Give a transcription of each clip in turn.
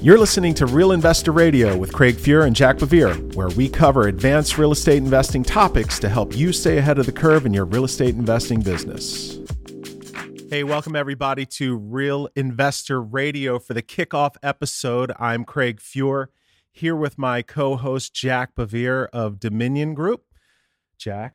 You're listening to Real Investor Radio with Craig Fuhr and Jack BeVier, where we cover advanced real estate investing topics to help you stay ahead of the curve in your real estate investing business. Hey, welcome everybody to Real Investor Radio for the kickoff episode. I'm Craig Fuhr here with my co host, Jack BeVier of Dominion Group. Jack,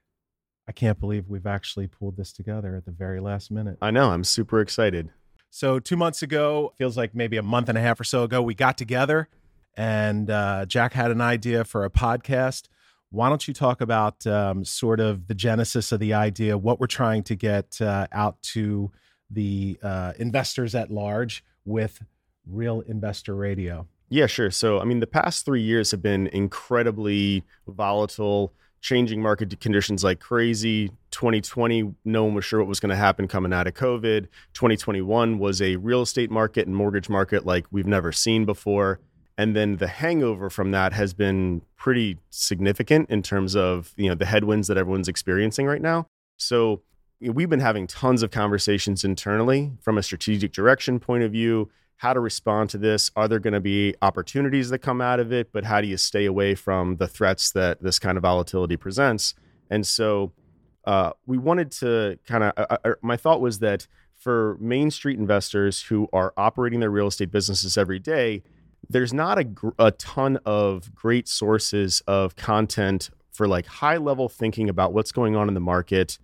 I can't believe we've actually pulled this together at the very last minute. I know. I'm super excited. So, two months ago, feels like maybe a month and a half or so ago, we got together and uh, Jack had an idea for a podcast. Why don't you talk about um, sort of the genesis of the idea, what we're trying to get uh, out to the uh, investors at large with Real Investor Radio? Yeah, sure. So, I mean, the past three years have been incredibly volatile changing market conditions like crazy. 2020, no one was sure what was going to happen coming out of COVID. 2021 was a real estate market and mortgage market like we've never seen before. And then the hangover from that has been pretty significant in terms of you know the headwinds that everyone's experiencing right now. So we've been having tons of conversations internally from a strategic direction point of view, how to respond to this. Are there going to be opportunities that come out of it? But how do you stay away from the threats that this kind of volatility presents? And so uh, we wanted to kind of, uh, uh, my thought was that for Main Street investors who are operating their real estate businesses every day, there's not a, a ton of great sources of content for like high level thinking about what's going on in the market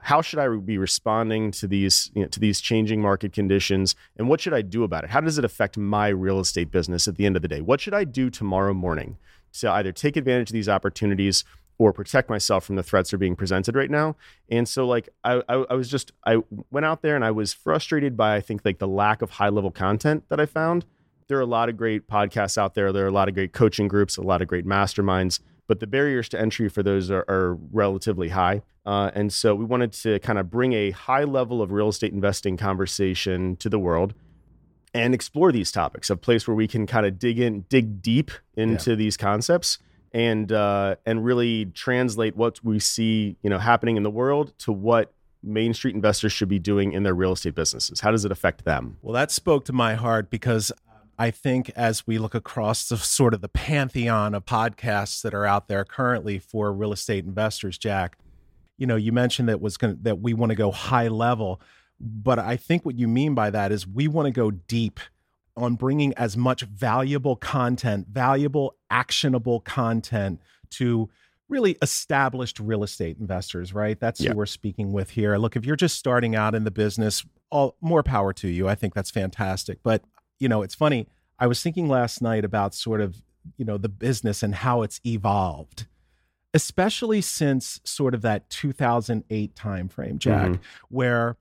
how should I be responding to these you know, to these changing market conditions, and what should I do about it? How does it affect my real estate business at the end of the day? What should I do tomorrow morning to either take advantage of these opportunities or protect myself from the threats that are being presented right now? And so, like, I, I, I was just I went out there and I was frustrated by I think like the lack of high level content that I found. There are a lot of great podcasts out there. There are a lot of great coaching groups, a lot of great masterminds but the barriers to entry for those are, are relatively high. Uh, and so we wanted to kind of bring a high level of real estate investing conversation to the world and explore these topics, a place where we can kind of dig in, dig deep into yeah. these concepts and uh, and really translate what we see, you know, happening in the world to what Main Street investors should be doing in their real estate businesses. How does it affect them? Well, that spoke to my heart because I think as we look across the sort of the pantheon of podcasts that are out there currently for real estate investors, Jack, you know, you mentioned that was going that we want to go high level, but I think what you mean by that is we want to go deep on bringing as much valuable content, valuable actionable content to really established real estate investors, right? That's who we're speaking with here. Look, if you're just starting out in the business, all more power to you. I think that's fantastic. But you know, it's funny. I was thinking last night about sort of, you know, the business and how it's evolved, especially since sort of that 2008 timeframe, Jack, mm-hmm. where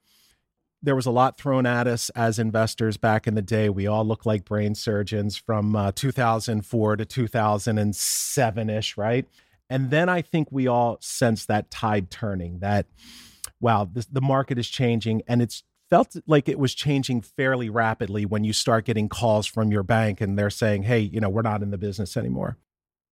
there was a lot thrown at us as investors back in the day. We all look like brain surgeons from uh, 2004 to 2007 ish, right? And then I think we all sense that tide turning, that, wow, this, the market is changing and it's felt like it was changing fairly rapidly when you start getting calls from your bank and they're saying, "Hey, you know, we're not in the business anymore."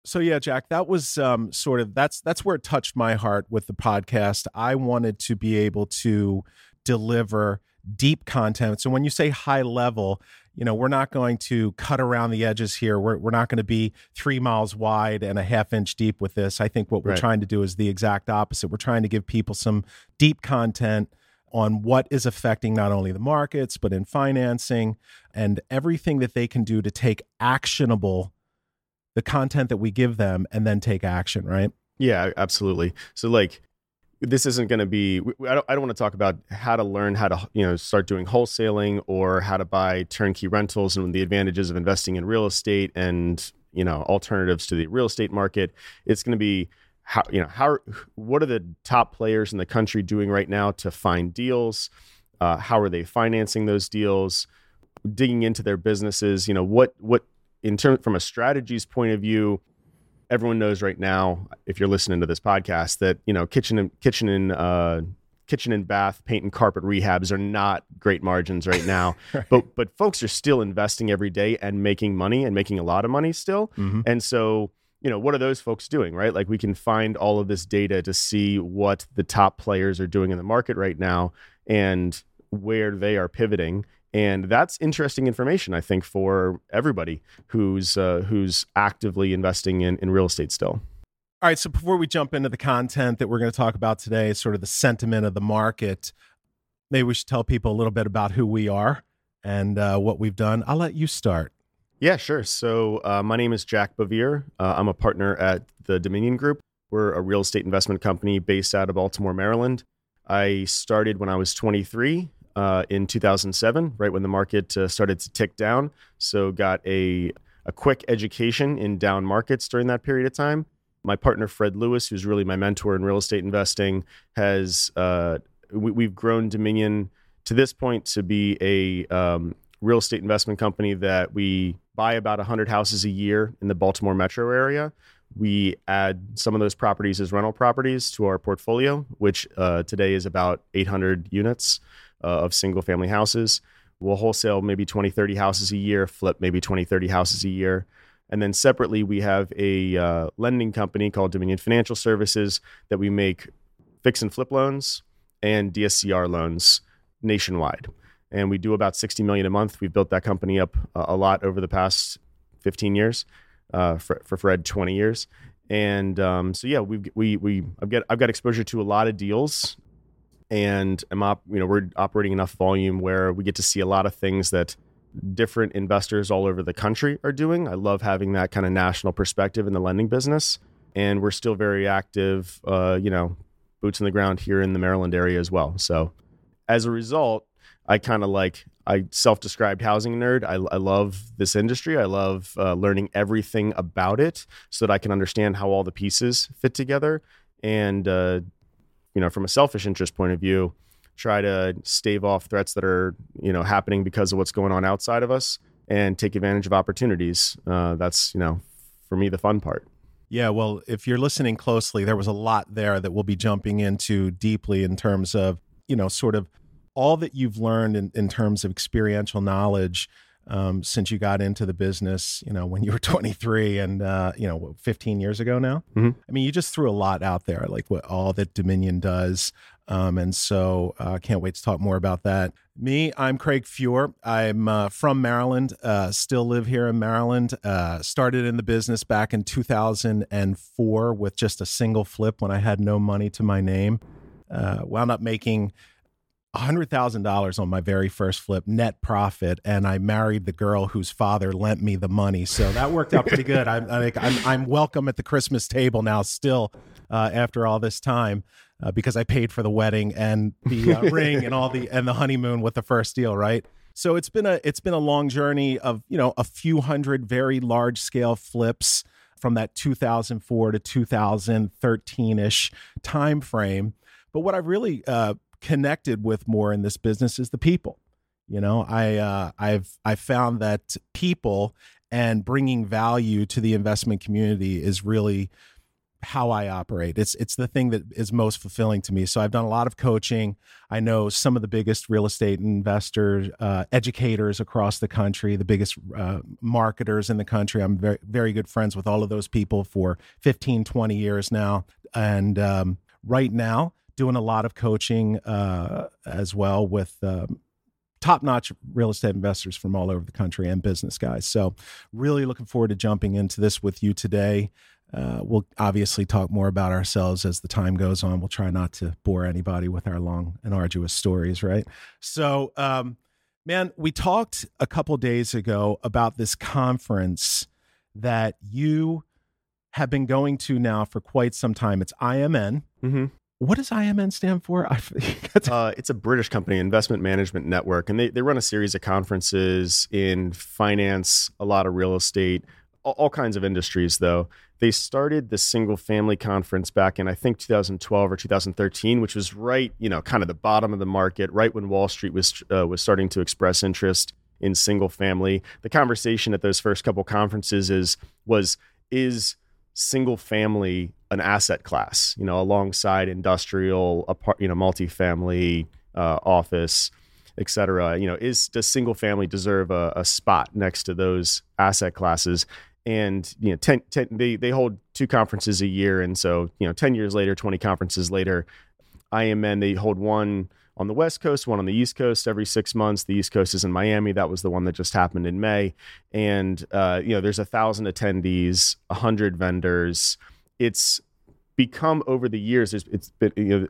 So yeah, Jack, that was um, sort of that's that's where it touched my heart with the podcast. I wanted to be able to deliver deep content. So when you say high level, you know, we're not going to cut around the edges here. We're, we're not going to be three miles wide and a half inch deep with this. I think what we're right. trying to do is the exact opposite. We're trying to give people some deep content on what is affecting not only the markets, but in financing and everything that they can do to take actionable the content that we give them and then take action, right? Yeah, absolutely. So, like, this isn't going to be I don't, I don't want to talk about how to learn how to you know start doing wholesaling or how to buy turnkey rentals and the advantages of investing in real estate and you know alternatives to the real estate market it's going to be how you know how what are the top players in the country doing right now to find deals uh, how are they financing those deals digging into their businesses you know what what in terms from a strategies point of view everyone knows right now if you're listening to this podcast that you know kitchen and kitchen and uh, kitchen and bath paint and carpet rehabs are not great margins right now right. but but folks are still investing every day and making money and making a lot of money still mm-hmm. and so you know, what are those folks doing, right? Like we can find all of this data to see what the top players are doing in the market right now and where they are pivoting and that's interesting information, I think, for everybody who's uh, who's actively investing in, in real estate still. All right. So before we jump into the content that we're going to talk about today, sort of the sentiment of the market, maybe we should tell people a little bit about who we are and uh, what we've done. I'll let you start. Yeah, sure. So uh, my name is Jack BeVier. Uh, I'm a partner at the Dominion Group. We're a real estate investment company based out of Baltimore, Maryland. I started when I was 23 uh, in 2007, right when the market uh, started to tick down. So got a a quick education in down markets during that period of time. My partner Fred Lewis, who's really my mentor in real estate investing, has uh, we, have grown Dominion to this point to be a um, real estate investment company that we buy about 100 houses a year in the Baltimore metro area. We add some of those properties as rental properties to our portfolio, which uh, today is about 800 units uh, of single family houses. We'll wholesale maybe 20, 30 houses a year, flip maybe 20, 30 houses a year. And then separately, we have a uh, lending company called Dominion Financial Services that we make fix and flip loans and DSCR loans nationwide and we do about 60 million a month. We've built that company up a lot over the past 15 years. Uh, for, for Fred, 20 years, and um, so yeah, we we we I've got I've got exposure to a lot of deals, and I'm op, you know we're operating enough volume where we get to see a lot of things that different investors all over the country are doing. I love having that kind of national perspective in the lending business, and we're still very active. Uh, you know, boots on the ground here in the Maryland area as well. So as a result, I kind of like I self-described housing nerd. I, I love this industry. I love uh, learning everything about it so that I can understand how all the pieces fit together. And uh, you know, from a selfish interest point of view, try to stave off threats that are you know happening because of what's going on outside of us and take advantage of opportunities. Uh, that's you know, for me, the fun part. Yeah, well, if you're listening closely, there was a lot there that we'll be jumping into deeply in terms of you know sort of all that you've learned in, in terms of experiential knowledge um, since you got into the business, you know, when you were 23 and, uh, you know, 15 years ago now. Mm-hmm. I mean, you just threw a lot out there, like what all that Dominion does. Um, and so I uh, can't wait to talk more about that. Me, I'm Craig Fuhr. I'm uh, from Maryland, uh, still live here in Maryland. Uh, started in the business back in 2004 with just a single flip when I had no money to my name. Uh, wound up making $100,000 on my very first flip net profit and I married the girl whose father lent me the money. So that worked out pretty good. I'm, I'm, I'm welcome at the Christmas table now still uh, after all this time uh, because I paid for the wedding and the uh, ring and all the and the honeymoon with the first deal, right? So it's been a it's been a long journey of, you know, a few hundred very large scale flips from that 2004 to 2013ish time frame. But what I've really uh, connected with more in this business is the people. You know, I uh, I've I found that people and bringing value to the investment community is really how I operate. It's it's the thing that is most fulfilling to me. So I've done a lot of coaching. I know some of the biggest real estate investors, uh, educators across the country, the biggest uh, marketers in the country. I'm very very good friends with all of those people for 15, 20 years now. And um, right now, doing a lot of coaching uh, as well with um, top notch real estate investors from all over the country and business guys. So, really looking forward to jumping into this with you today. Uh, we'll obviously talk more about ourselves as the time goes on. We'll try not to bore anybody with our long and arduous stories, right? So, um, man, we talked a couple days ago about this conference that you have been going to now for quite some time. It's IMN. Mm-hmm what does IMN stand for? uh, it's a British company, Investment Management Network, and they, they run a series of conferences in finance, a lot of real estate, all, all kinds of industries, though. They started the single family conference back in, I think, 2012 or 2013, which was right, you know, kind of the bottom of the market, right when Wall Street was, uh, was starting to express interest in single family. The conversation at those first couple conferences is was is single family an asset class, you know, alongside industrial, apart, you know, multifamily, uh, office, et cetera. You know, is does single family deserve a, a spot next to those asset classes? And you know, 10, 10, they they hold two conferences a year, and so you know, ten years later, twenty conferences later, IMN they hold one on the West Coast, one on the East Coast every six months. The East Coast is in Miami. That was the one that just happened in May. And, uh, you know, there's a thousand attendees, a hundred vendors. It's become over the years, it's been, you know,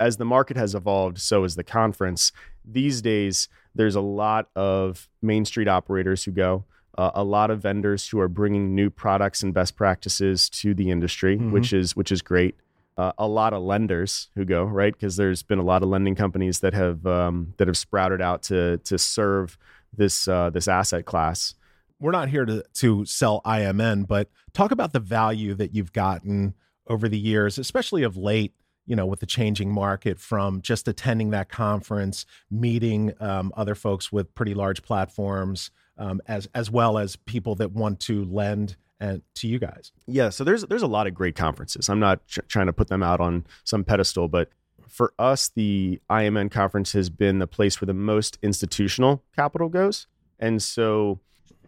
as the market has evolved, so has the conference. These days, there's a lot of Main Street operators who go, uh, a lot of vendors who are bringing new products and best practices to the industry, mm-hmm. which is which is great. Uh, a lot of lenders who go right because there's been a lot of lending companies that have um, that have sprouted out to to serve this uh, this asset class. We're not here to to sell IMN, but talk about the value that you've gotten over the years, especially of late you know, with the changing market from just attending that conference, meeting um, other folks with pretty large platforms, um, as as well as people that want to lend and to you guys. Yeah, so there's there's a lot of great conferences. I'm not trying to put them out on some pedestal, but for us, the IMN conference has been the place where the most institutional capital goes, and so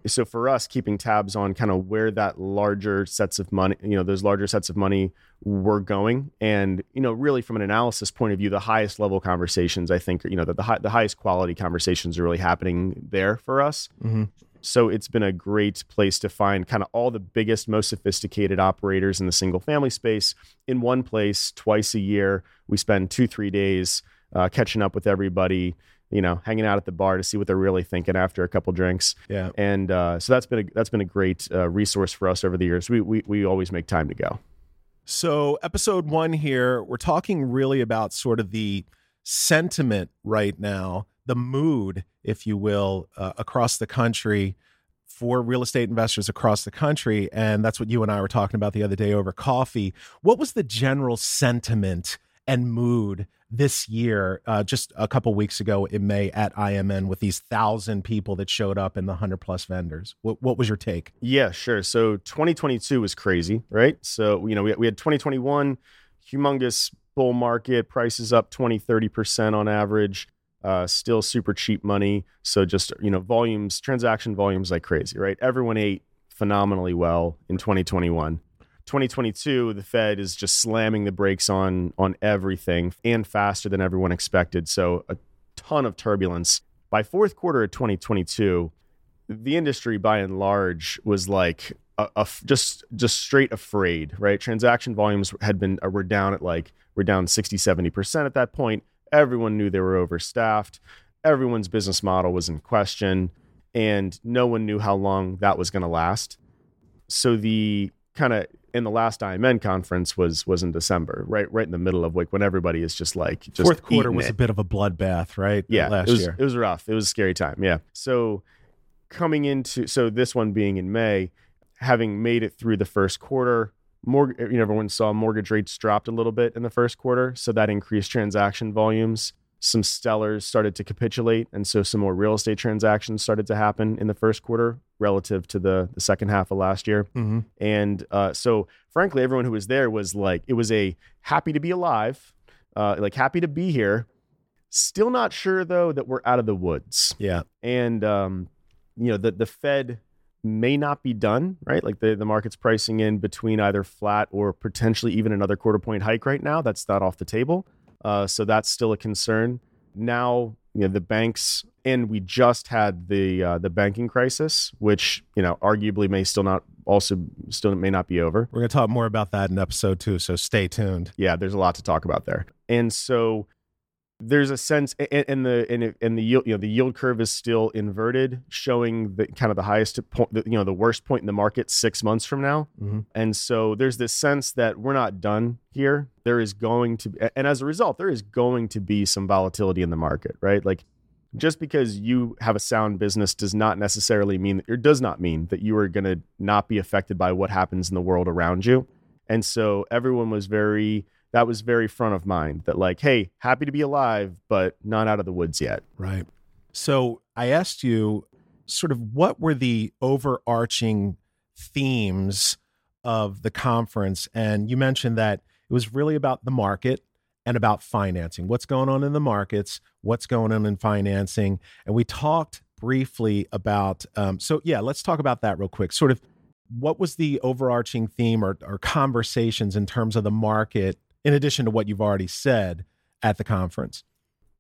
so for us keeping tabs on kind of where that larger sets of money you know those larger sets of money were going and you know really from an analysis point of view the highest level conversations i think you know that the, high, the highest quality conversations are really happening there for us mm-hmm. so it's been a great place to find kind of all the biggest most sophisticated operators in the single family space in one place twice a year we spend two three days uh, catching up with everybody you know, hanging out at the bar to see what they're really thinking after a couple drinks. Yeah. And uh, so that's been a, that's been a great uh, resource for us over the years. We, we we always make time to go. So episode one here, we're talking really about sort of the sentiment right now, the mood, if you will, uh, across the country for real estate investors across the country. And that's what you and I were talking about the other day over coffee. What was the general sentiment and mood this year, uh, just a couple weeks ago in May at IMN with these thousand people that showed up and the hundred plus vendors. What, what was your take? Yeah, sure. So 2022 was crazy, right? So, you know, we, we had 2021, humongous bull market, prices up 20, 30% on average. Uh, still super cheap money. So just, you know, volumes, transaction volumes like crazy, right? Everyone ate phenomenally well in 2021. 2022, the Fed is just slamming the brakes on on everything and faster than everyone expected. So a ton of turbulence. By fourth quarter of 2022, the industry by and large was like a, a, just just straight afraid, right? Transaction volumes had been uh, were down at like we're down 60, 70% at that point. Everyone knew they were overstaffed. Everyone's business model was in question and no one knew how long that was going to last. So the kind of in the last IMN conference was was in December, right, right in the middle of like when everybody is just like just fourth quarter was it. a bit of a bloodbath, right? Yeah, last it was, year it was rough. It was a scary time. Yeah. So coming into so this one being in May, having made it through the first quarter, more you know everyone saw mortgage rates dropped a little bit in the first quarter, so that increased transaction volumes some sellers started to capitulate and so some more real estate transactions started to happen in the first quarter relative to the, the second half of last year. Mm-hmm. and uh, so frankly everyone who was there was like it was a happy to be alive uh, like happy to be here. Still not sure though that we're out of the woods. Yeah. And um, you know the, the fed may not be done right? Like the, the market's pricing in between either flat or potentially even another quarter point hike right now. That's not off the table. Uh, so that's still a concern. Now, you know, the banks, and we just had the uh, the banking crisis, which you know arguably may still not also still may not be over. We're going to talk more about that in episode two, so stay tuned. Yeah, there's a lot to talk about there, and so there's a sense and, and the and, and the yield you know the yield curve is still inverted showing the kind of the highest point you know the worst point in the market six months from now mm-hmm. and so there's this sense that we're not done here there is going to be and as a result there is going to be some volatility in the market right like just because you have a sound business does not necessarily mean that or does not mean that you are going to not be affected by what happens in the world around you. And so everyone was very that was very front of mind that like hey happy to be alive but not out of the woods yet. Right. So i asked you sort of what were the overarching themes of the conference? And you mentioned that it was really about the market and about financing what's going on in the markets what's going on in financing and we talked briefly about um, so yeah let's talk about that real quick sort of what was the overarching theme or, or conversations in terms of the market in addition to what you've already said at the conference?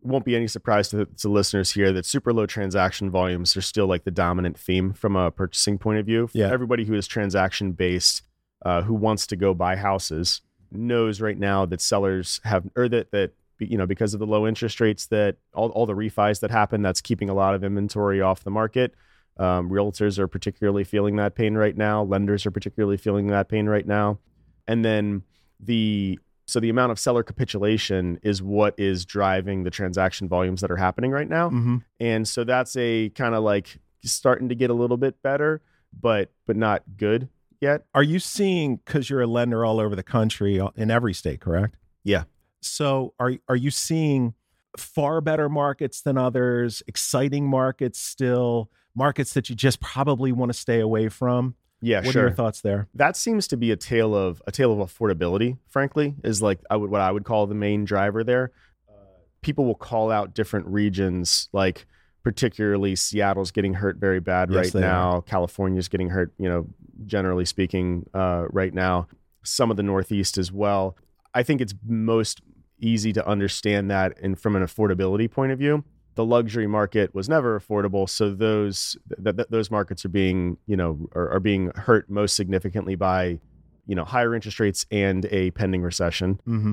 won't be any surprise to, to listeners here that super low transaction volumes are still like the dominant theme from a purchasing point of view. Yeah. Everybody who is transaction based, uh, who wants to go buy houses, knows right now that sellers have, or that, that, you know, because of the low interest rates that all, all the refis that happen, that's keeping a lot of inventory off the market. Um, realtors are particularly feeling that pain right now. Lenders are particularly feeling that pain right now. And then the so the amount of seller capitulation is what is driving the transaction volumes that are happening right now. Mm-hmm. And so that's a kind of like starting to get a little bit better, but but not good yet. Are you seeing because you're a lender all over the country uh, in every state, correct? Yeah. So are are you seeing far better markets than others, exciting markets still, markets that you just probably want to stay away from? Yeah, what sure. are your thoughts there? that seems to be a tale of a tale of affordability. Frankly, is like I would what I would call the main driver there. Uh, people will call out different regions, like particularly Seattle's getting hurt very bad Yes, right now. California's getting hurt, you know, generally speaking, uh, right now. Some of the Northeast as well. I think it's most easy to understand that, and from an affordability point of view the luxury market was never affordable so those th- th- those markets are being you know are, are being hurt most significantly by you know higher interest rates and a pending recession Mm-hmm.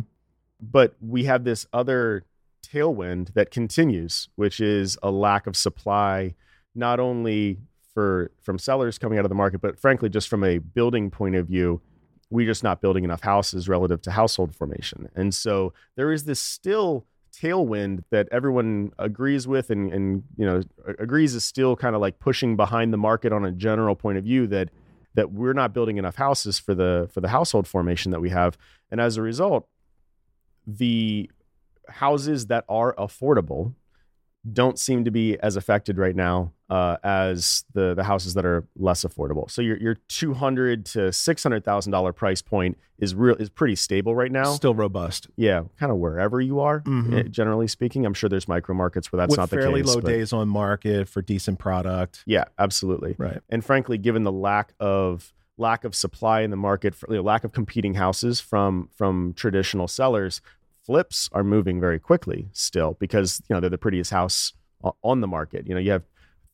but we have this other tailwind that continues which is a lack of supply not only for from sellers coming out of the market but frankly just from a building point of view we're just not building enough houses relative to household formation. And so there is this still tailwind that everyone agrees with and, and you know agrees is still kind of like pushing behind the market on a general point of view that that we're not building enough houses for the for the household formation that we have. And as a result the houses that are affordable don't seem to be as affected right now uh, as the the houses that are less affordable. So your your two hundred to six hundred thousand dollar price point is real is pretty stable right now. Still robust. Yeah, kind of wherever you are, Mhm. eh, generally speaking. I'm sure there's micro markets where that's With not the case. fairly low but- days on market for decent product. Yeah, absolutely. Right. And frankly, given the lack of lack of supply in the market, for, you know, lack of competing houses from from traditional sellers, flips are moving very quickly still because you know they're the prettiest house on the market. You know, you have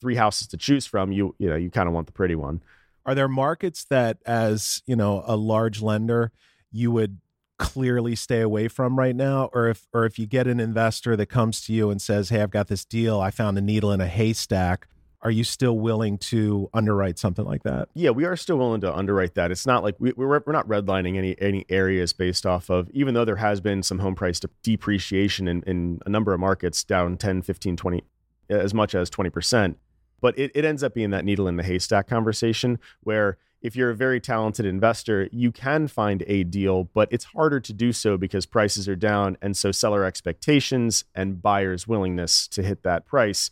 three houses to choose from. You you know you kind of want the pretty one. Are there markets that, as you know, a large lender, you would clearly stay away from right now, or if or if you get an investor that comes to you and says, "Hey, I've got this deal. I found a needle in a haystack." Are you still willing to underwrite something like that? Yeah, we are still willing to underwrite that. It's not like we, we're we're not redlining any any areas based off of even though there has been some home price depreciation in, in a number of markets down 10, 15, 20 as much as 20%. But it, it ends up being that needle in the haystack conversation where if you're a very talented investor, you can find a deal, but it's harder to do so because prices are down. And so seller expectations and buyers' willingness to hit that price,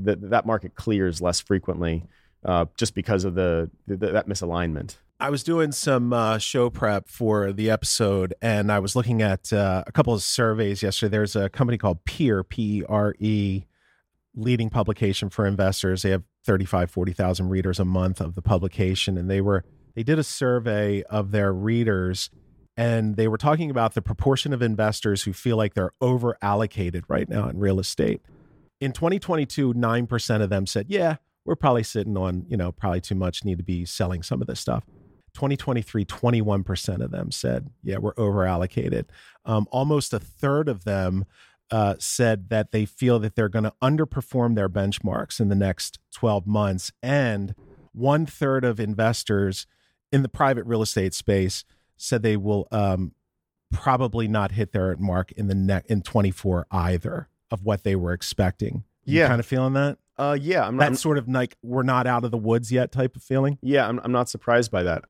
that, that market clears less frequently uh, just because of the, the that misalignment. I was doing some uh, show prep for the episode, and I was looking at uh, a couple of surveys yesterday. There's a company called PERE, P R E, leading publication for investors. They have 35, 40,000 readers a month of the publication, and they were they did a survey of their readers, and they were talking about the proportion of investors who feel like they're over allocated right now in real estate. In 2022, nine percent of them said, "Yeah, we're probably sitting on you know probably too much. Need to be selling some of this stuff." 2023, 21% of them said, yeah, we're over allocated. Um, almost a third of them uh, said that they feel that they're going to underperform their benchmarks in the next 12 months. And one third of investors in the private real estate space said they will um, probably not hit their mark in the net in 24 either of what they were expecting. You Yeah. kind of feeling that? Uh, yeah, I'm not, That sort of like we're not out of the woods yet type of feeling. Yeah, I'm, I'm not surprised by that.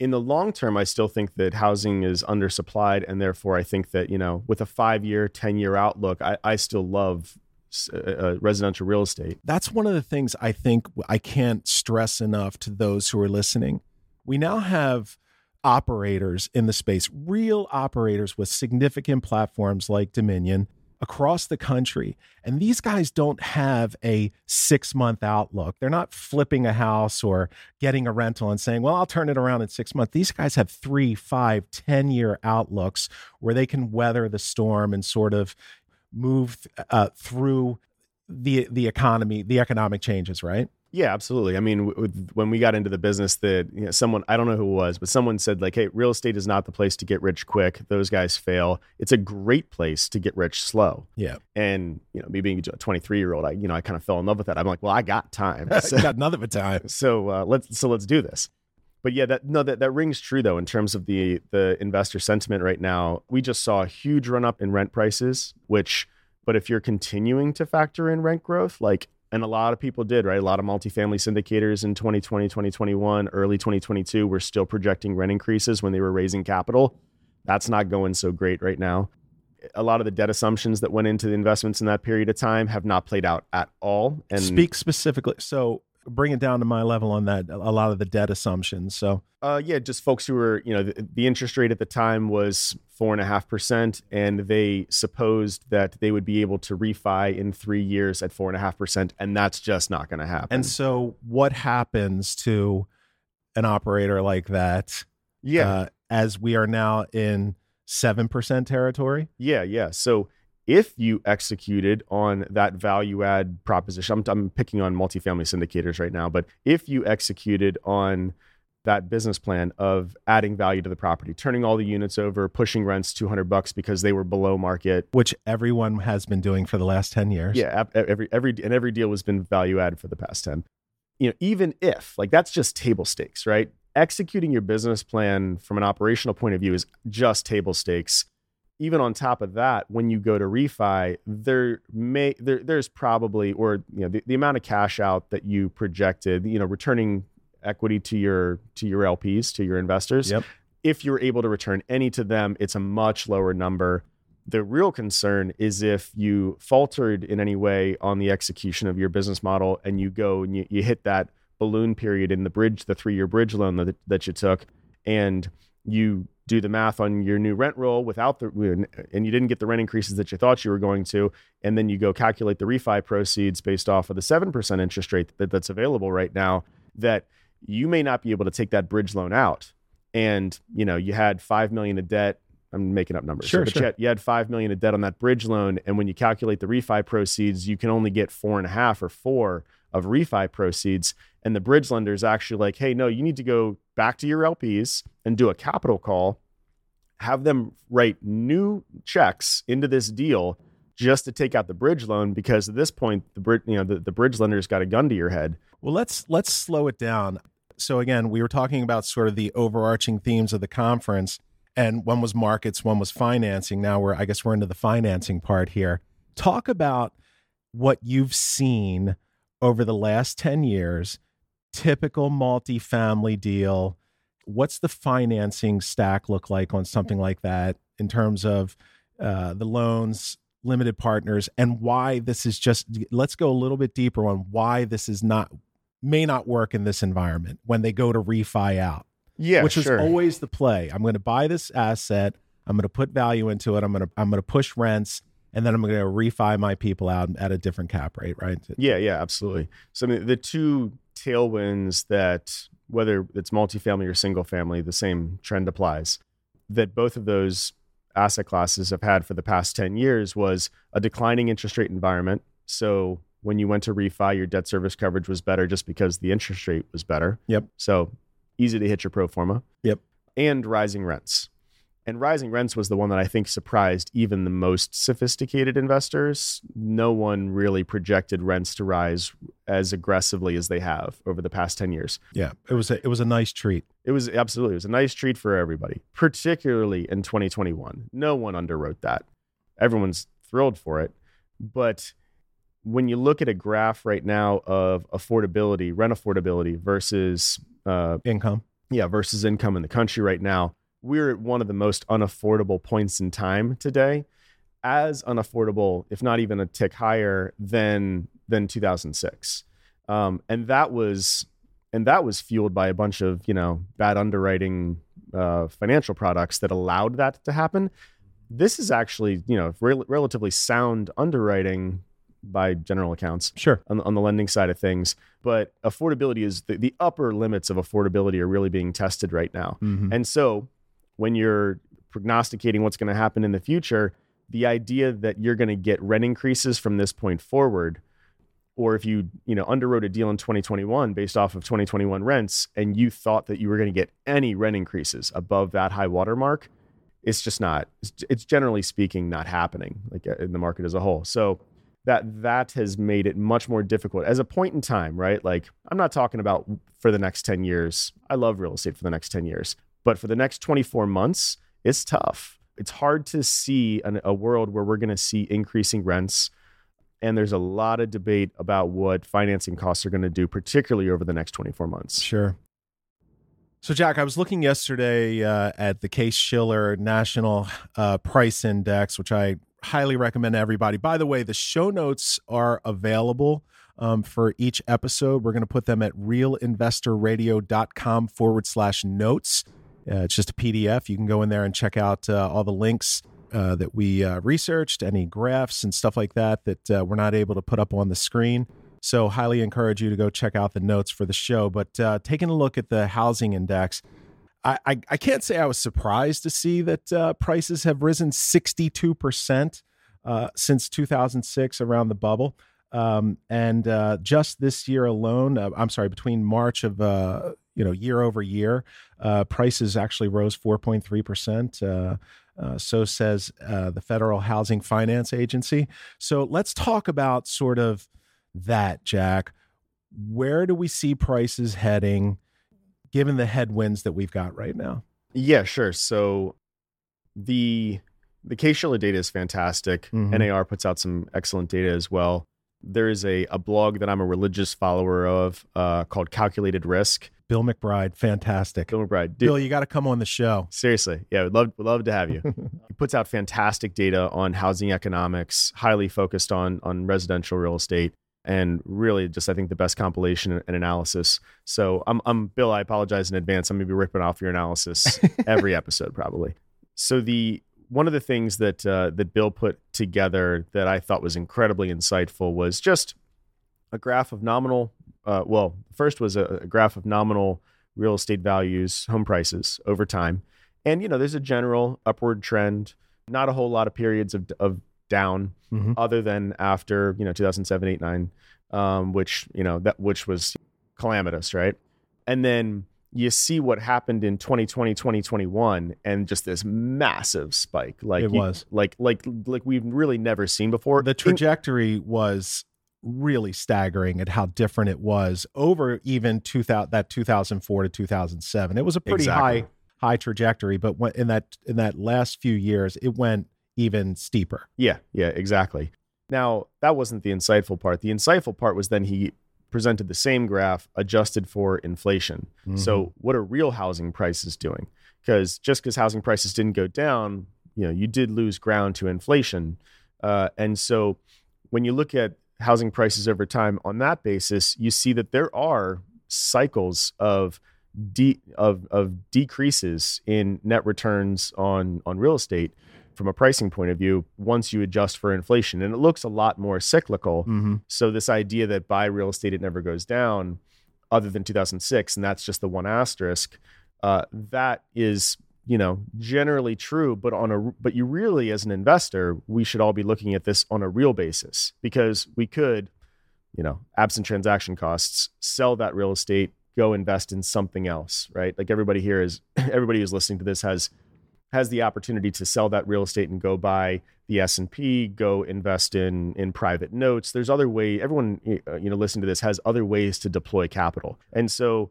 In the long term, I still think that housing is undersupplied, and therefore, I think that you know, with a five year, ten year outlook, I, I still love uh, uh, residential real estate. That's one of the things I think I can't stress enough to those who are listening. We now have operators in the space, real operators with significant platforms like Dominion across the country. And these guys don't have a six month outlook. They're not flipping a house or getting a rental and saying, well, I'll turn it around in six months. These guys have three, five, ten year outlooks where they can weather the storm and sort of move uh, through the the economy, the economic changes, right? Yeah, absolutely. I mean, w- w- when we got into the business, that you know, someone I don't know who it was, but someone said like, "Hey, real estate is not the place to get rich quick. Those guys fail. It's a great place to get rich slow." Yeah. And you know, me being a 23 year old, I you know I kind of fell in love with that. I'm like, well, I got time, so, Got nothing but time. so uh, let's so let's do this. But yeah, that no, that, that rings true though in terms of the the investor sentiment right now. We just saw a huge run up in rent prices, which, but if you're continuing to factor in rent growth, like and a lot of people did, right? A lot of multifamily syndicators in 2020, 2021, early 2022 were still projecting rent increases when they were raising capital. That's not going so great right now. A lot of the debt assumptions that went into the investments in that period of time have not played out at all. And Speak specifically. So bring it down to my level on that. A lot of the debt assumptions. So Uh, yeah, just folks who were, you know, the, the interest rate at the time was four and a half percent, and they supposed that they would be able to refi in three years at four and a half percent, and that's just not going to happen. and so what happens to an operator like that? yeah, uh, as we are now in seven percent territory. yeah, yeah. So if you executed on that value add proposition, I'm, I'm picking on multifamily syndicators right now, but if you executed on that business plan of adding value to the property, turning all the units over, pushing rents 200 bucks because they were below market, which everyone has been doing for the last 10 years. Yeah, every every and every deal has been value added for the past 10. You know, even if like that's just table stakes, right? Executing your business plan from an operational point of view is just table stakes. Even on top of that, when you go to refi, there may there there's probably or you know the, the amount of cash out that you projected, you know, returning equity to your to your LPs, to your investors. Yep. If you're able to return any to them, it's a much lower number the real concern is if you faltered in any way on the execution of your business model and you go and you, you hit that balloon period in the bridge, the three year bridge loan that, that you took, and you do the math on your new rent roll without the, and you didn't get the rent increases that you thought you were going to, and then you go calculate the refi proceeds based off of the 7% interest rate that, that's available right now, that you may not be able to take that bridge loan out. And, you know, you had 5 million of debt I'm making up numbers. Sure, but sure. You, had, you had five million of debt on that bridge loan, and when you calculate the refi proceeds, you can only get four and a half or four of refi proceeds. And the bridge lender is actually like, hey, no, you need to go back to your LPs and do a capital call, have them write new checks into this deal just to take out the bridge loan because at this point the bridge you know the, the bridge lender's got a gun to your head Well, let's let's slow it down. So again, we were talking about sort of the overarching themes of the conference, and one was markets, one was financing. Now we're I guess we're into the financing part here. Talk about what you've seen over the last 10 years, typical multifamily deal. What's the financing stack look like on something like that in terms of uh, the loans, limited partners, and why this is just, let's go a little bit deeper on why this is not, may not work in this environment when they go to refi out, yeah which is always the play. I'm going to buy this asset, I'm going to put value into it, I'm going to, I'm going to push rents, and then I'm going to refi my people out at a different cap rate, right? Yeah, yeah, absolutely. So I mean, the two tailwinds that whether it's multifamily or single family, the same trend applies. That both of those asset classes have had for the past 10 years was a declining interest rate environment. So when you went to refi, your debt service coverage was better just because the interest rate was better. Yep. So easy to hit your pro forma. Yep. And rising rents. And rising rents was the one that I think surprised even the most sophisticated investors. No one really projected rents to rise as aggressively as they have over the past 10 years. Yeah, it was a, it was a nice treat. It was absolutely it was a nice treat for everybody, particularly in 2021. No one underwrote that. Everyone's thrilled for it, but when you look at a graph right now of affordability, rent affordability versus uh, Income. yeah versus income in the country right now, we're at one of the most unaffordable points in time today, as unaffordable, if not even a tick higher than than 2006, um, and that was and that was fueled by a bunch of you know bad underwriting uh, financial products that allowed that to happen. This is actually you know rel- relatively sound underwriting by general accounts Sure. on, on the lending side of things, but affordability is the, the upper limits of affordability are really being tested right now. Mhm. And so when you're prognosticating what's going to happen in the future, the idea that you're going to get rent increases from this point forward or if you you know underwrote a deal in 2021 based off of 2021 rents and you thought that you were going to get any rent increases above that high water mark it's just not it's generally speaking not happening like uh, in the market as a whole. So that that has made it much more difficult. As a point in time right like i'm not talking about for the next 10 years. I love real estate for the next 10 years but for the next 24 months it's tough it's hard to see an, a world where we're going to see increasing rents and there's a lot of debate about what financing costs are going to do, particularly over the next 24 months. Sure. So, Jack, I was looking yesterday uh, at the Case Shiller National uh, Price Index, which I highly recommend to everybody. By the way, the show notes are available um, for each episode. We're going to put them at realinvestorradio.com forward slash notes. Uh, it's just a PDF. You can go in there and check out uh, all the links uh, that we uh, researched, any graphs and stuff like that that uh, we're not able to put up on the screen. So, highly encourage you to go check out the notes for the show. But uh, taking a look at the housing index, I, I, I, can't say I was surprised to see that prices have risen 62% since 2006 around the bubble. Um, and just this year alone, I'm sorry, between March of you know year over year, prices actually rose 4.3 percent. Uh, so says uh, the Federal Housing Finance Agency. So let's talk about sort of that, Jack. Where do we see prices heading given the headwinds that we've got right now? Yeah, sure. So the the Case-Shiller data is fantastic. Mm-hmm. NAR puts out some excellent data as well. There is a, a blog that I'm a religious follower of uh, called Calculated Risk Bill McBride, fantastic. Bill McBride, Dude, Bill, you got to come on the show. Seriously, yeah, we'd love, we'd love to have you. he puts out fantastic data on housing economics, highly focused on on residential real estate, and really just I think the best compilation and analysis. So I'm, I'm Bill. I apologize in advance. I'm gonna be ripping off your analysis every episode probably. So the one of the things that uh, that Bill put together that I thought was incredibly insightful was just a graph of nominal uh, well, first was a, a, graph of nominal real estate values, home prices over time. And, you know, there's a general upward trend, not a whole lot of periods of, of down mm-hmm. other than after, you know, 2007, 8, 9, um, which, you know, that, which was calamitous, right? And then you see what happened in 2020, 2021, and just this massive spike. Like it you, was like, like, like we've really never seen before. The trajectory in- was really staggering at how different it was over even 2000 that 2004 to 2007 it was a pretty exactly. high high trajectory but when, in that in that last few years it went even steeper. Yeah yeah exactly. Now that wasn't the insightful part. The insightful part was then he presented the same graph adjusted for inflation. Mm-hmm. so what are real housing prices doing? Because just because housing prices didn't go down you know you did lose ground to inflation. Uh, and so when you look at housing prices over time on that basis, you see that there are cycles of de- of of decreases in net returns on on real estate from a pricing point of view once you adjust for inflation and it looks a lot more cyclical mm-hmm. so this idea that buy real estate it never goes down other than 2006 and that's just the one asterisk uh, that is you know generally true but on a but you really as an investor we should all be looking at this on a real basis because we could you know absent transaction costs sell that real estate go invest in something else right like everybody here is everybody who's listening to this has has the opportunity to sell that real estate and go buy the S&P, go invest in in private notes. There's other way everyone uh, you know listening to this has other ways to deploy capital. And so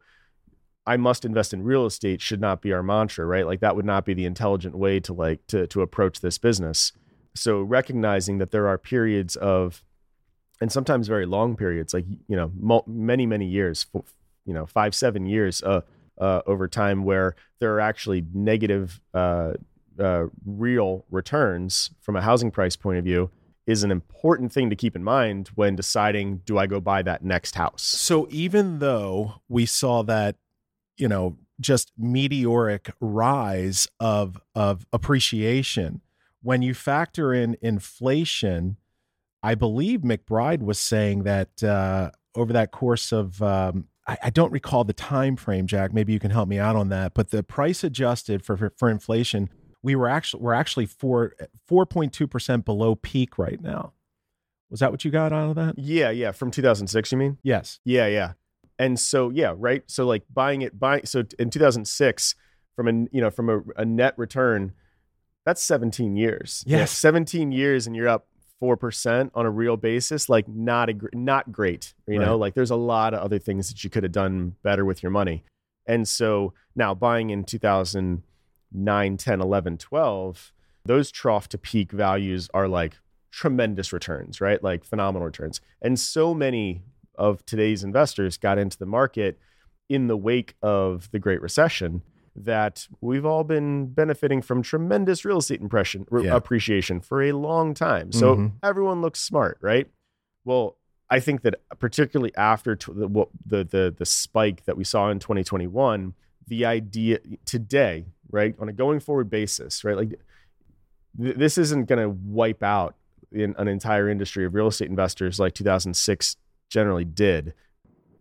I must invest in real estate should not be our mantra, right? Like that would not be the intelligent way to like to to approach this business. So recognizing that there are periods of and sometimes very long periods like you know many many years you know 5 7 years uh, uh, over time where there are actually negative uh, uh, real returns from a housing price point of view is an important thing to keep in mind when deciding do I go buy that next house. So even though we saw that you know just meteoric rise of of appreciation when you factor in inflation i believe mcbride was saying that uh, over that course of um, I, I, don't recall the time frame jack maybe you can help me out on that but the price adjusted for for, for inflation we were actually we're actually four four point two percent below peak right now. Was that what you got out of that? Yeah, yeah. From 2006, you mean? Yes. Yeah, yeah. And so yeah, right. So like buying it, buying so in 2006, from a you know from a, a net return, that's 17 years. Yeah, Yes. 17 years, and you're up four percent on a real basis. Like not a not great. You know, like there's a lot of other things that you could have done better with your money. And so now buying in 2009, 10, 11, 12, those trough to peak values are like tremendous returns, right? Like phenomenal returns. And so many of today's investors got into the market in the wake of the Great Recession that we've all been benefiting from tremendous real estate impression re- Yeah. appreciation for a long time. So Mhm. everyone looks smart, right? Well, I think that particularly after tw- the, what, the the the spike that we saw in 2021, the idea today, right, on a going forward basis, right, like th- this isn't going to wipe out in an entire industry of real estate investors like 2006 generally did.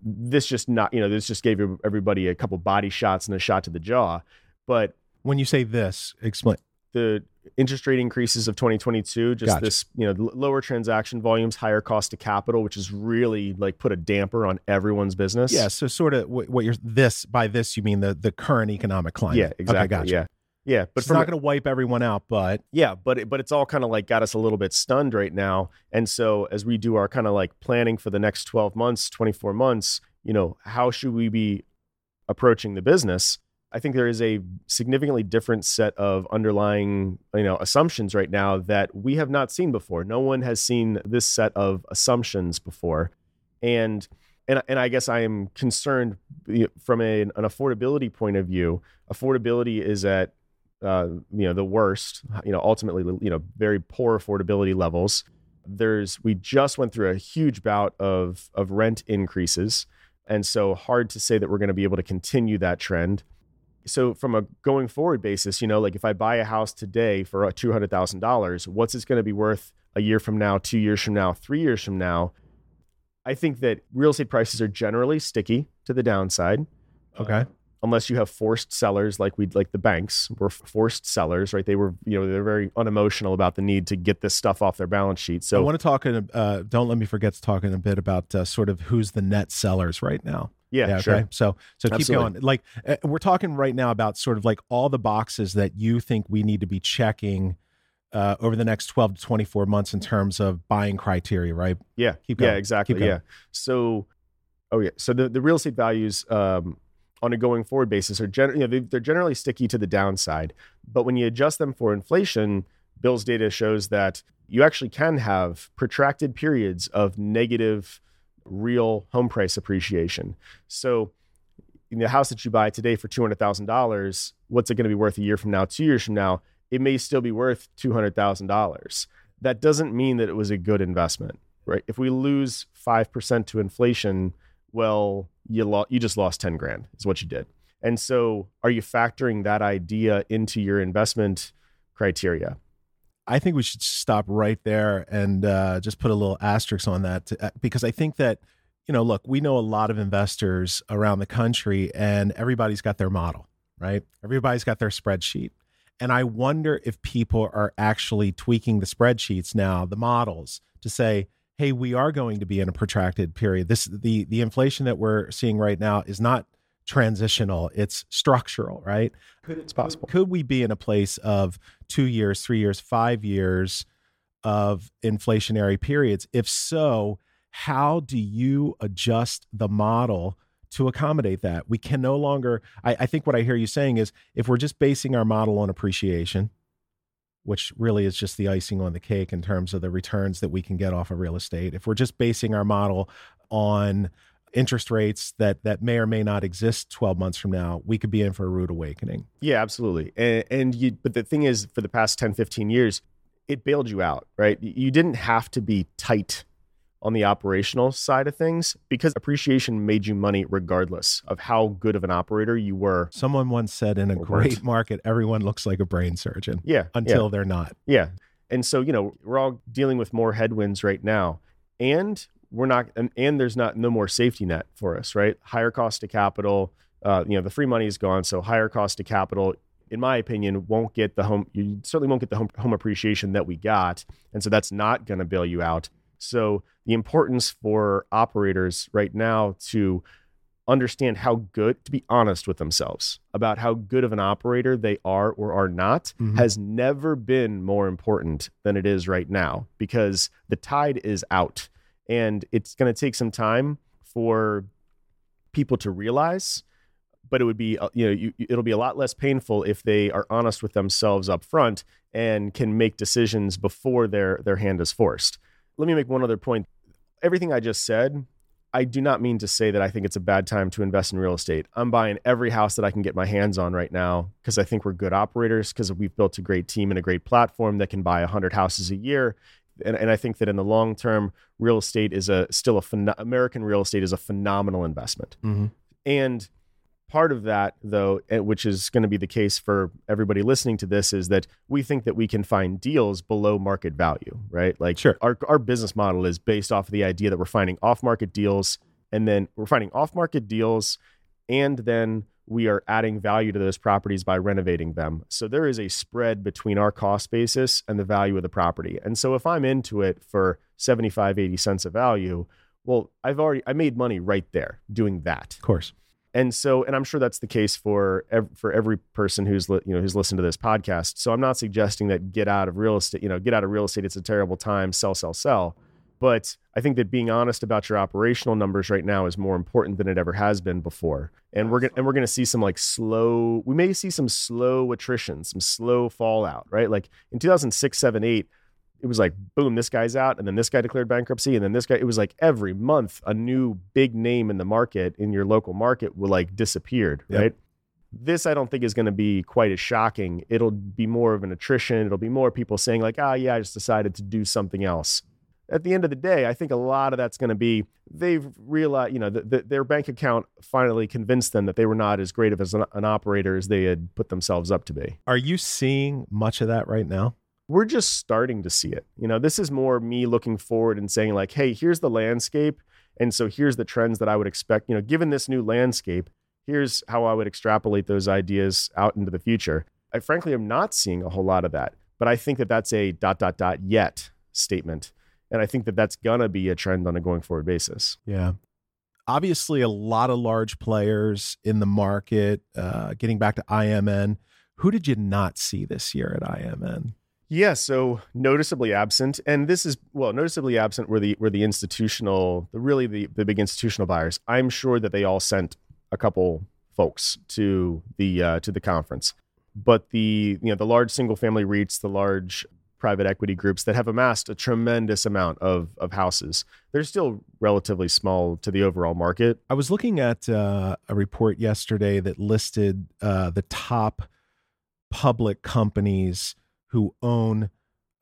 This just not, you know, this just gave everybody a couple body shots and a shot to the jaw, but When you say this, explain. the interest rate increases of 2022 just Gotcha. this you know lower transaction volumes higher cost of capital which has really like put a damper on everyone's business Yeah. So sort of what, you're this by this you mean the the current economic climate. yeah exactly Okay, gotcha. yeah yeah but It's not going to wipe everyone out, but yeah but it, but it's all kind of like got us a little bit stunned right now. And so as we do our kind of like planning for the next 12 months 24 months you know how should we be approaching the business? I think there is a significantly different set of underlying you know assumptions right now that we have not seen before. No one has seen this set of assumptions before. And and, and I guess I am concerned from a, an affordability point of view. Affordability is at uh, you know the worst. You know, ultimately, you know, very poor affordability levels. There's we just went through a huge bout of of rent increases, and so hard to say that we're going to be able to continue that trend. So from a going forward basis, you know, like if I buy a house today for thousand dollars, what's it going to be worth a year from now, two years from now, three years from now? I think that real estate prices are generally sticky to the downside okay. Unless you have forced sellers like we like the banks were forced sellers right they were you know they're very unemotional about the need to get this stuff off their balance sheet so I want to talk. In, a- uh, don't let me forget to talk in a bit about uh, sort of who's the net sellers right now. yeah, sure So so keep Absolutely. going. Like uh, we're talking right now about sort of like all the boxes that you think we need to be checking uh, over the next 12 to 24 months in terms of buying criteria, right? yeah Keep going. yeah exactly Keep yeah so oh yeah so the, the real estate values um, on a going forward basis are you know, they, they're generally sticky to the downside. But when you adjust them for inflation bill's data shows that you actually can have protracted periods of negative real home price appreciation. So in the house that you buy today for $200000 what's it going to be worth a year from now two years from now? It may still be worth $200000 that doesn't mean that it was a good investment right? If we lose five percent to inflation, well, you lo- you just lost ten grand is what you did. And so, are you factoring that idea into your investment criteria? I think we should stop right there and uh, just put a little asterisk on that to, uh, because I think that, you know, look, we know a lot of investors around the country and everybody's got their model, right? Everybody's got their spreadsheet. And I wonder if people are actually tweaking the spreadsheets now, the models, to say, hey, we are going to be in a protracted period. This the the inflation that we're seeing right now is not transitional, it's structural, right? It's possible. Could we be in a place of two years, three years, five years of inflationary periods? If so, how do you adjust the model to accommodate that? We can no longer, I, I think what I hear you saying is if we're just basing our model on appreciation, which really is just the icing on the cake in terms of the returns that we can get off of real estate, if we're just basing our model on interest rates that that may or may not exist 12 months from now we could be in for a rude awakening Yeah, absolutely. And, and you, but the thing is, for the past 10, 15 years, it bailed you out, right? You didn't have to be tight on the operational side of things because appreciation made you money regardless of how good of an operator you were. someone once said in a great market everyone looks like a brain surgeon Yeah. until they're not Yeah. And so, you know, we're all dealing with more headwinds right now. And we're not and, and there's not no more safety net for us, right? Higher cost of capital, uh, you know, the free money is gone, so higher cost of capital in my opinion, won't get the home. You certainly won't get the home, home appreciation that we got, and so that's not going to bail you out. So the importance for operators right now to understand how good to be honest with themselves about how good of an operator they are or are not mm-hmm. has never been more important than it is right now because the tide is out and it's going to take some time for people to realize but it would be uh, you know you, it'll be a lot less painful if they are honest with themselves up front and can make decisions before their their hand is forced let me make one other point everything i just said i do not mean to say that i think it's a bad time to invest in real estate i'm buying every house that i can get my hands on right now because i think we're good operators because we've built a great team and a great platform that can buy 100 houses a year and, and I think that in the long term, real estate is a still a phen- American real estate is a phenomenal investment. Mm-hmm. And part of that though eh, which is going to be the case for everybody listening to this is that we think that we can find deals below market value right? Like sure. our, our business model is based off of the idea that we're finding off market deals and then we're finding off market deals and then we are adding value to those properties by renovating them. So there is a spread between our cost basis and the value of the property. And so if i'm into it for 75 80 cents of value well i've already i made money right there doing that. Of course and so and i'm sure that's the case for ev- for every person who's li- you know who's listened to this podcast. So i'm not suggesting that get out of real estate you know get out of real estate it's a terrible time sell sell sell. But i think that being honest about your operational numbers right now is more important than it ever has been before. And we're gonna and we're gonna see some like slow we may see some slow attrition some slow fallout right? Like in 2006 7 8 it was like boom this guy's out and then this guy declared bankruptcy and then this guy it was like every month a new big name in the market in your local market will like disappeared yep. right? This i don't think is going to be quite as shocking. It'll be more of an attrition. It'll be more people saying like ah oh, yeah i just decided to do something else. At the end of the day i think a lot of that's going to be they've realized you know the, the, their bank account finally convinced them that they were not as great of as an, an operator as they had put themselves up to be. Are you seeing much of that right now we're just starting to see it. You know, this is more me looking forward and saying, like, hey, here's the landscape. And so here's the trends that I would expect. You know, given this new landscape, here's how I would extrapolate those ideas out into the future. I frankly am not seeing a whole lot of that, but I think that that's a dot, dot, dot yet statement. And I think that that's going to be a trend on a going forward basis. Yeah. Obviously, a lot of large players in the market. Uh, getting back to IMN, who did you not see this year at IMN? Yeah, so noticeably absent, and this is well, noticeably absent were the were the institutional, the really the the big institutional buyers. I'm sure that they all sent a couple folks to the uh, to the conference, but the you know the large single family REITs, the large private equity groups that have amassed a tremendous amount of of houses, they're still relatively small to the overall market. I was looking at uh, a report yesterday that listed uh, the top public companies who own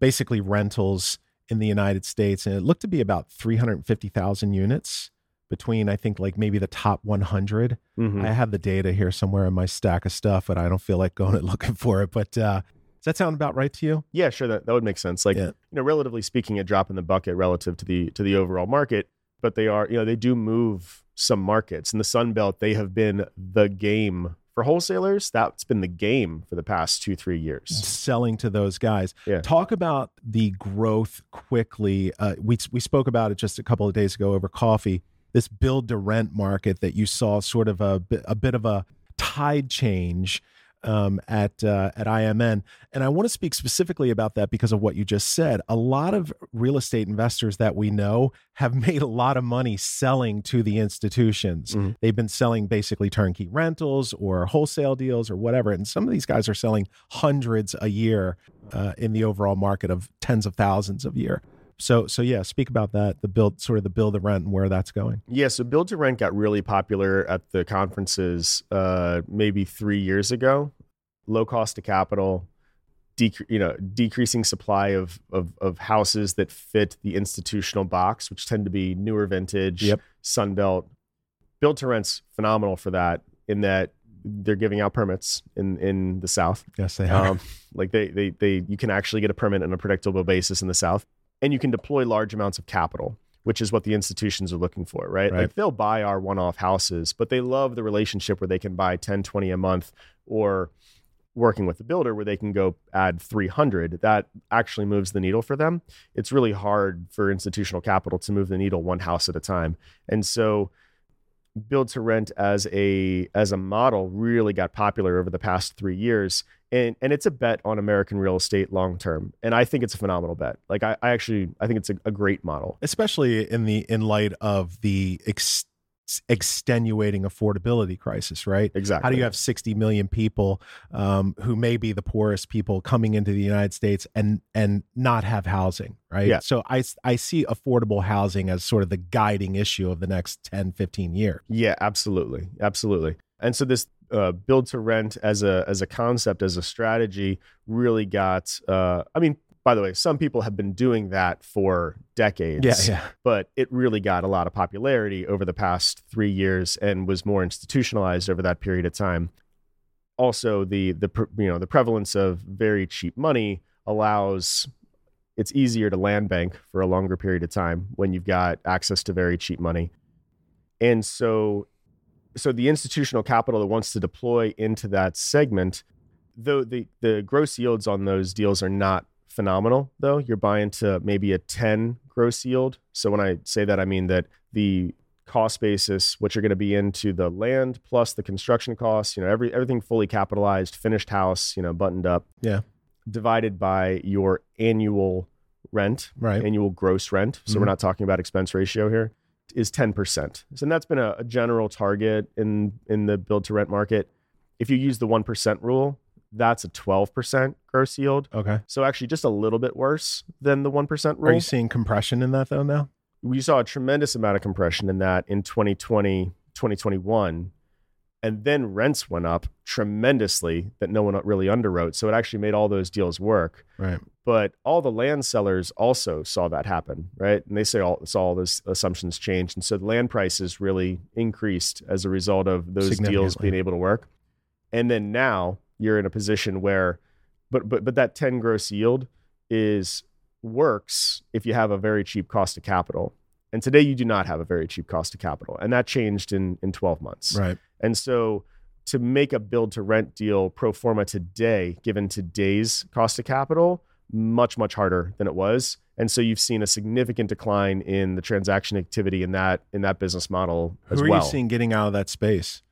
basically rentals in the United States. And it looked to be about 350,000 units between, I think, like maybe the top 100. Mm-hmm. I have the data here somewhere in my stack of stuff, but I don't feel like going and looking for it. But uh, does that sound about right to you? Yeah, sure. That, that would make sense. Like, yeah. you know, relatively speaking, a drop in the bucket relative to the to the overall market, but they are, you know, they do move some markets. In the Sun Belt, they have been the game for wholesalers, that's been the game for the past two, three years. Selling to those guys. Yeah. Talk about the growth quickly. Uh, we, we spoke about it just a couple of days ago over coffee. This build to rent market that you saw sort of a, a bit of a tide change um, at uh, at IMN, and I want to speak specifically about that because of what you just said. A lot of real estate investors that we know have made a lot of money selling to the institutions. Mm-hmm. They've been selling basically turnkey rentals or wholesale deals or whatever, and some of these guys are selling hundreds a year uh, in the overall market of tens of thousands a year. So so yeah, speak about that, the build sort of the build to rent and where that's going. Yeah, so build to rent got really popular at the conferences uh, maybe three years ago. Low cost of capital, dec- you know, decreasing supply of, of of houses that fit the institutional box, which tend to be newer vintage, yep. Sunbelt. Build to rent's phenomenal for that in that they're giving out permits in in the South. Yes, they are. Um, like they they they you can actually get a permit on a predictable basis in the South and you can deploy large amounts of capital which is what the institutions are looking for, right? right? Like they'll buy our one-off houses, but they love the relationship where they can buy 10, 20 a month or working with the builder where they can go add 300 that actually moves the needle for them it's really hard for institutional capital to move the needle one house at a time and so build to rent as a as a model really got popular over the past 3 years and and it's a bet on American real estate long term and I think it's a phenomenal bet. Like I, I actually I think it's a, a great model. Especially in the in light of the ex- extenuating affordability crisis, right? Exactly. How do you have 60 million people um, who may be the poorest people coming into the United States and and not have housing, right? Yeah. So I I see affordable housing as sort of the guiding issue of the next 10, 15 years. Yeah, absolutely. Absolutely. And so this uh, build to rent as a as a concept as a strategy really got uh, I mean by the way, some people have been doing that for decades. Yeah, yeah. But it really got a lot of popularity over the past three years and was more institutionalized over that period of time. Also, the the you know the prevalence of very cheap money allows it's easier to land bank for a longer period of time when you've got access to very cheap money. And so so the institutional capital that wants to deploy into that segment, though the the gross yields on those deals are not phenomenal though. You're buying to maybe a 10 gross yield. So when I say that, I mean that the cost basis, what you're going to be into the land plus the construction costs, you know, every everything fully capitalized, finished house, you know, buttoned up. Yeah. Divided by your annual rent, right? Annual gross rent. So mm-hmm. we're not talking about expense ratio here. Is 10%. So that's been a, a general target in in the build to rent market. If you use the 1% rule, that's a 12% gross yield. Okay. So actually just a little bit worse than the 1% rule. Are you seeing compression in that though now? We saw a tremendous amount of compression in that in 2020, 2021. And then rents went up tremendously that no one really underwrote. So it actually made all those deals work. Right. But all the land sellers also saw that happen, right? And they say all saw all those assumptions change. And so the land prices really increased as a result of those deals being able to work. And then now you're in a position where but but but that 10 gross yield is works if you have a very cheap cost of capital. And today you do not have a very cheap cost of capital. And that changed in in 12 months. Right. And so to make a build to rent deal pro forma today, given today's cost of capital, much, much harder than it was. And so you've seen a significant decline in the transaction activity in that in that business model as Who are well. you seeing getting out of that space?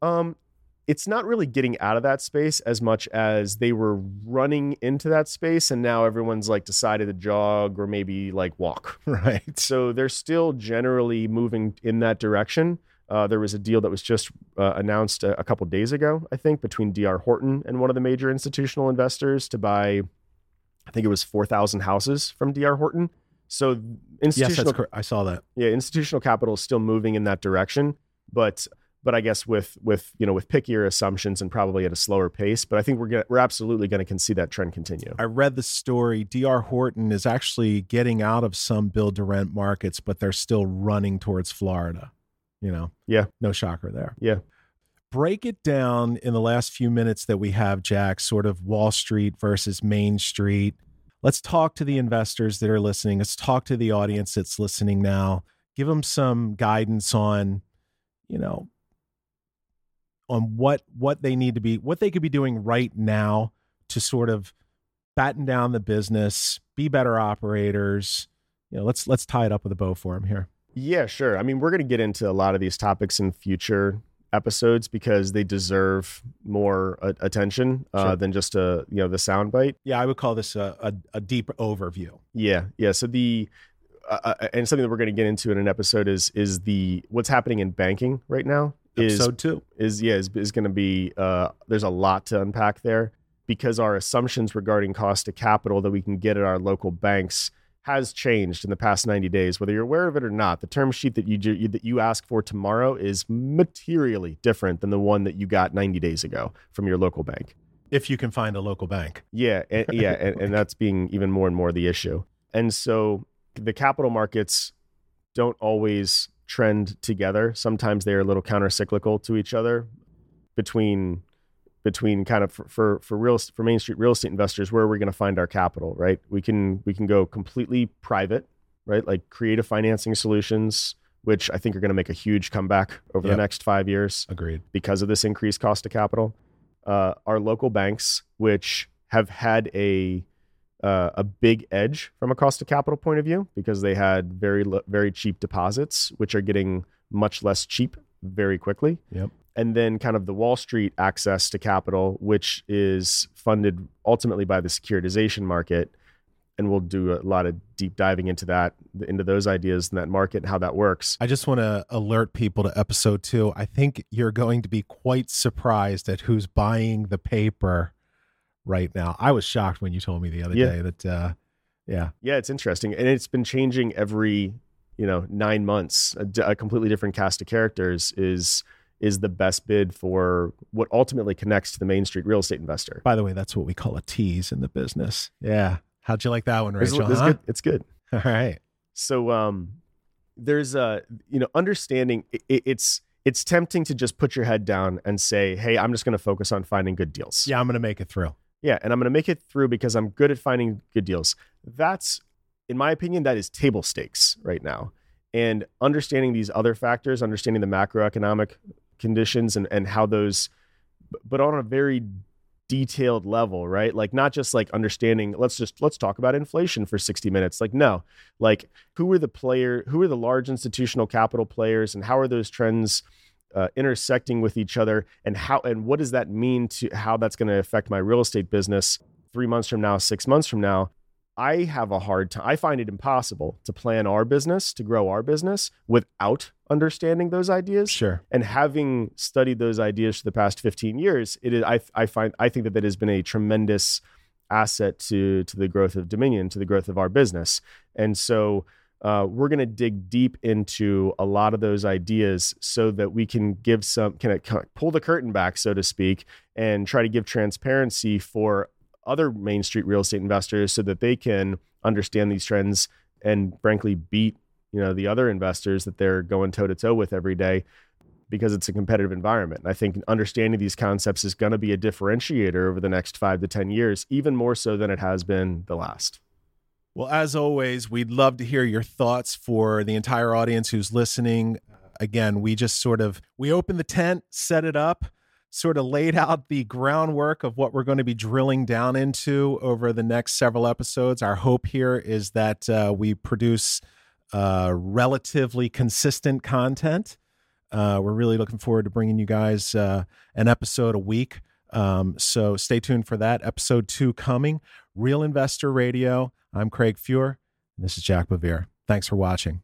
Um, it's not really getting out of that space as much as they were running into that space and now everyone's like decided to jog or maybe like walk. Right. So they're still generally moving in that direction. Uh, there was a deal that was just uh, announced a, a couple days ago i think between D.R. Horton and one of the major institutional investors to buy i think it was 4000 houses from D.R. Horton. So institutional yes, i saw that. Yeah institutional capital is still moving in that direction but but I guess with with you know with pickier assumptions and probably at a slower pace. But I think we're gonna, we're absolutely going to see that trend continue. I read the story. D.R. Horton is actually getting out of some build to rent markets, but they're still running towards Florida. You know, yeah, no shocker there. Yeah. Break it down in the last few minutes that we have, Jack. Sort of Wall Street versus Main Street. Let's talk to the investors that are listening. Let's talk to the audience that's listening now. Give them some guidance on, you know, on what what they need to be what they could be doing right now to sort of batten down the business, be better operators. You know, let's let's tie it up with a bow for them here. Yeah, sure. I mean, we're going to get into a lot of these topics in future episodes because they deserve more uh, attention uh, sure. than just a you know the soundbite. Yeah, I would call this a, a, a deep overview. Yeah, yeah. So the uh, uh and something that we're going to get into in an episode is is the what's happening in banking right now episode is, two. is yeah is, is going to be uh, there's a lot to unpack there because our assumptions regarding cost of capital that we can get at our local banks has changed in the past 90 days whether you're aware of it or not. The term sheet that you, you that you ask for tomorrow is materially different than the one that you got 90 days ago from your local bank. If you can find a local bank. Yeah and, yeah and, and that's being even more and more the issue. And so the capital markets don't always trend together. Sometimes they're a little counter cyclical to each other between between kind of for, for, for real for main street real estate investors where are we going to find our capital right we can we can go completely private right like creative financing solutions which i think are going to make a huge comeback over yep. the next five years agreed because of this increased cost of capital uh, our local banks, which have had a uh, a big edge from a cost of capital point of view because they had very very cheap deposits, which are getting much less cheap very quickly. Yep. And then kind of the Wall Street access to capital, which is funded ultimately by the securitization market. And we'll do a lot of deep diving into that, into those ideas in that market and how that works. I just want to alert people to episode two. I think you're going to be quite surprised at who's buying the paper right now. I was shocked when you told me the other Yeah. day that, uh, yeah, Yeah, it's interesting, and it's been changing every you know nine months. A, d- a completely different cast of characters is is the best bid for what ultimately connects to the Main Street real estate investor. by the way, that's what we call a tease in the business. Yeah. How'd you like that one, Rachel? this is huh? good. It's good. All right. So um, there's a you know understanding. i i- it's it's tempting to just put your head down and say, "Hey, I'm just going to focus on finding good deals." Yeah, I'm going to make it through. Yeah, and I'm going to make it through because I'm good at finding good deals. That's, in my opinion, that is table stakes right now. And understanding these other factors, understanding the macroeconomic conditions and, and how those, but on a very detailed level, right? Like not just like understanding, let's just, let's talk about inflation for 60 minutes. Like, no, like who are the player, who are the large institutional capital players and how are those trends uh, intersecting with each other and how and what does that mean to how that's going to affect my real estate business three months from now six months from now? I have a hard time i find it impossible to plan our business to grow our business without understanding those ideas. Sure. and having studied those ideas for the past 15 years it is I, I find i think that that has been a tremendous asset to to the growth of dominion to the growth of our business. And so uh, we're going to dig deep into a lot of those ideas so that we can give some can pull the curtain back so to speak and try to give transparency for other main street real estate investors so that they can understand these trends and frankly beat you know the other investors that they're going toe to toe with every day because it's a competitive environment. And I think understanding these concepts is going to be a differentiator over the next 5 to 10 years even more so than it has been the last. Well, as always, we'd love to hear your thoughts for the entire audience who's listening. Again, we just sort of we opened the tent, set it up, sort of laid out the groundwork of what we're going to be drilling down into over the next several episodes. Our hope here is that uh, we produce uh, relatively consistent content. Uh, we're really looking forward to bringing you guys uh, an episode a week. Um, so stay tuned for that. Episode two coming. Real Investor Radio. I'm Craig Fuhr. And this is Jack BeVier. Thanks for watching.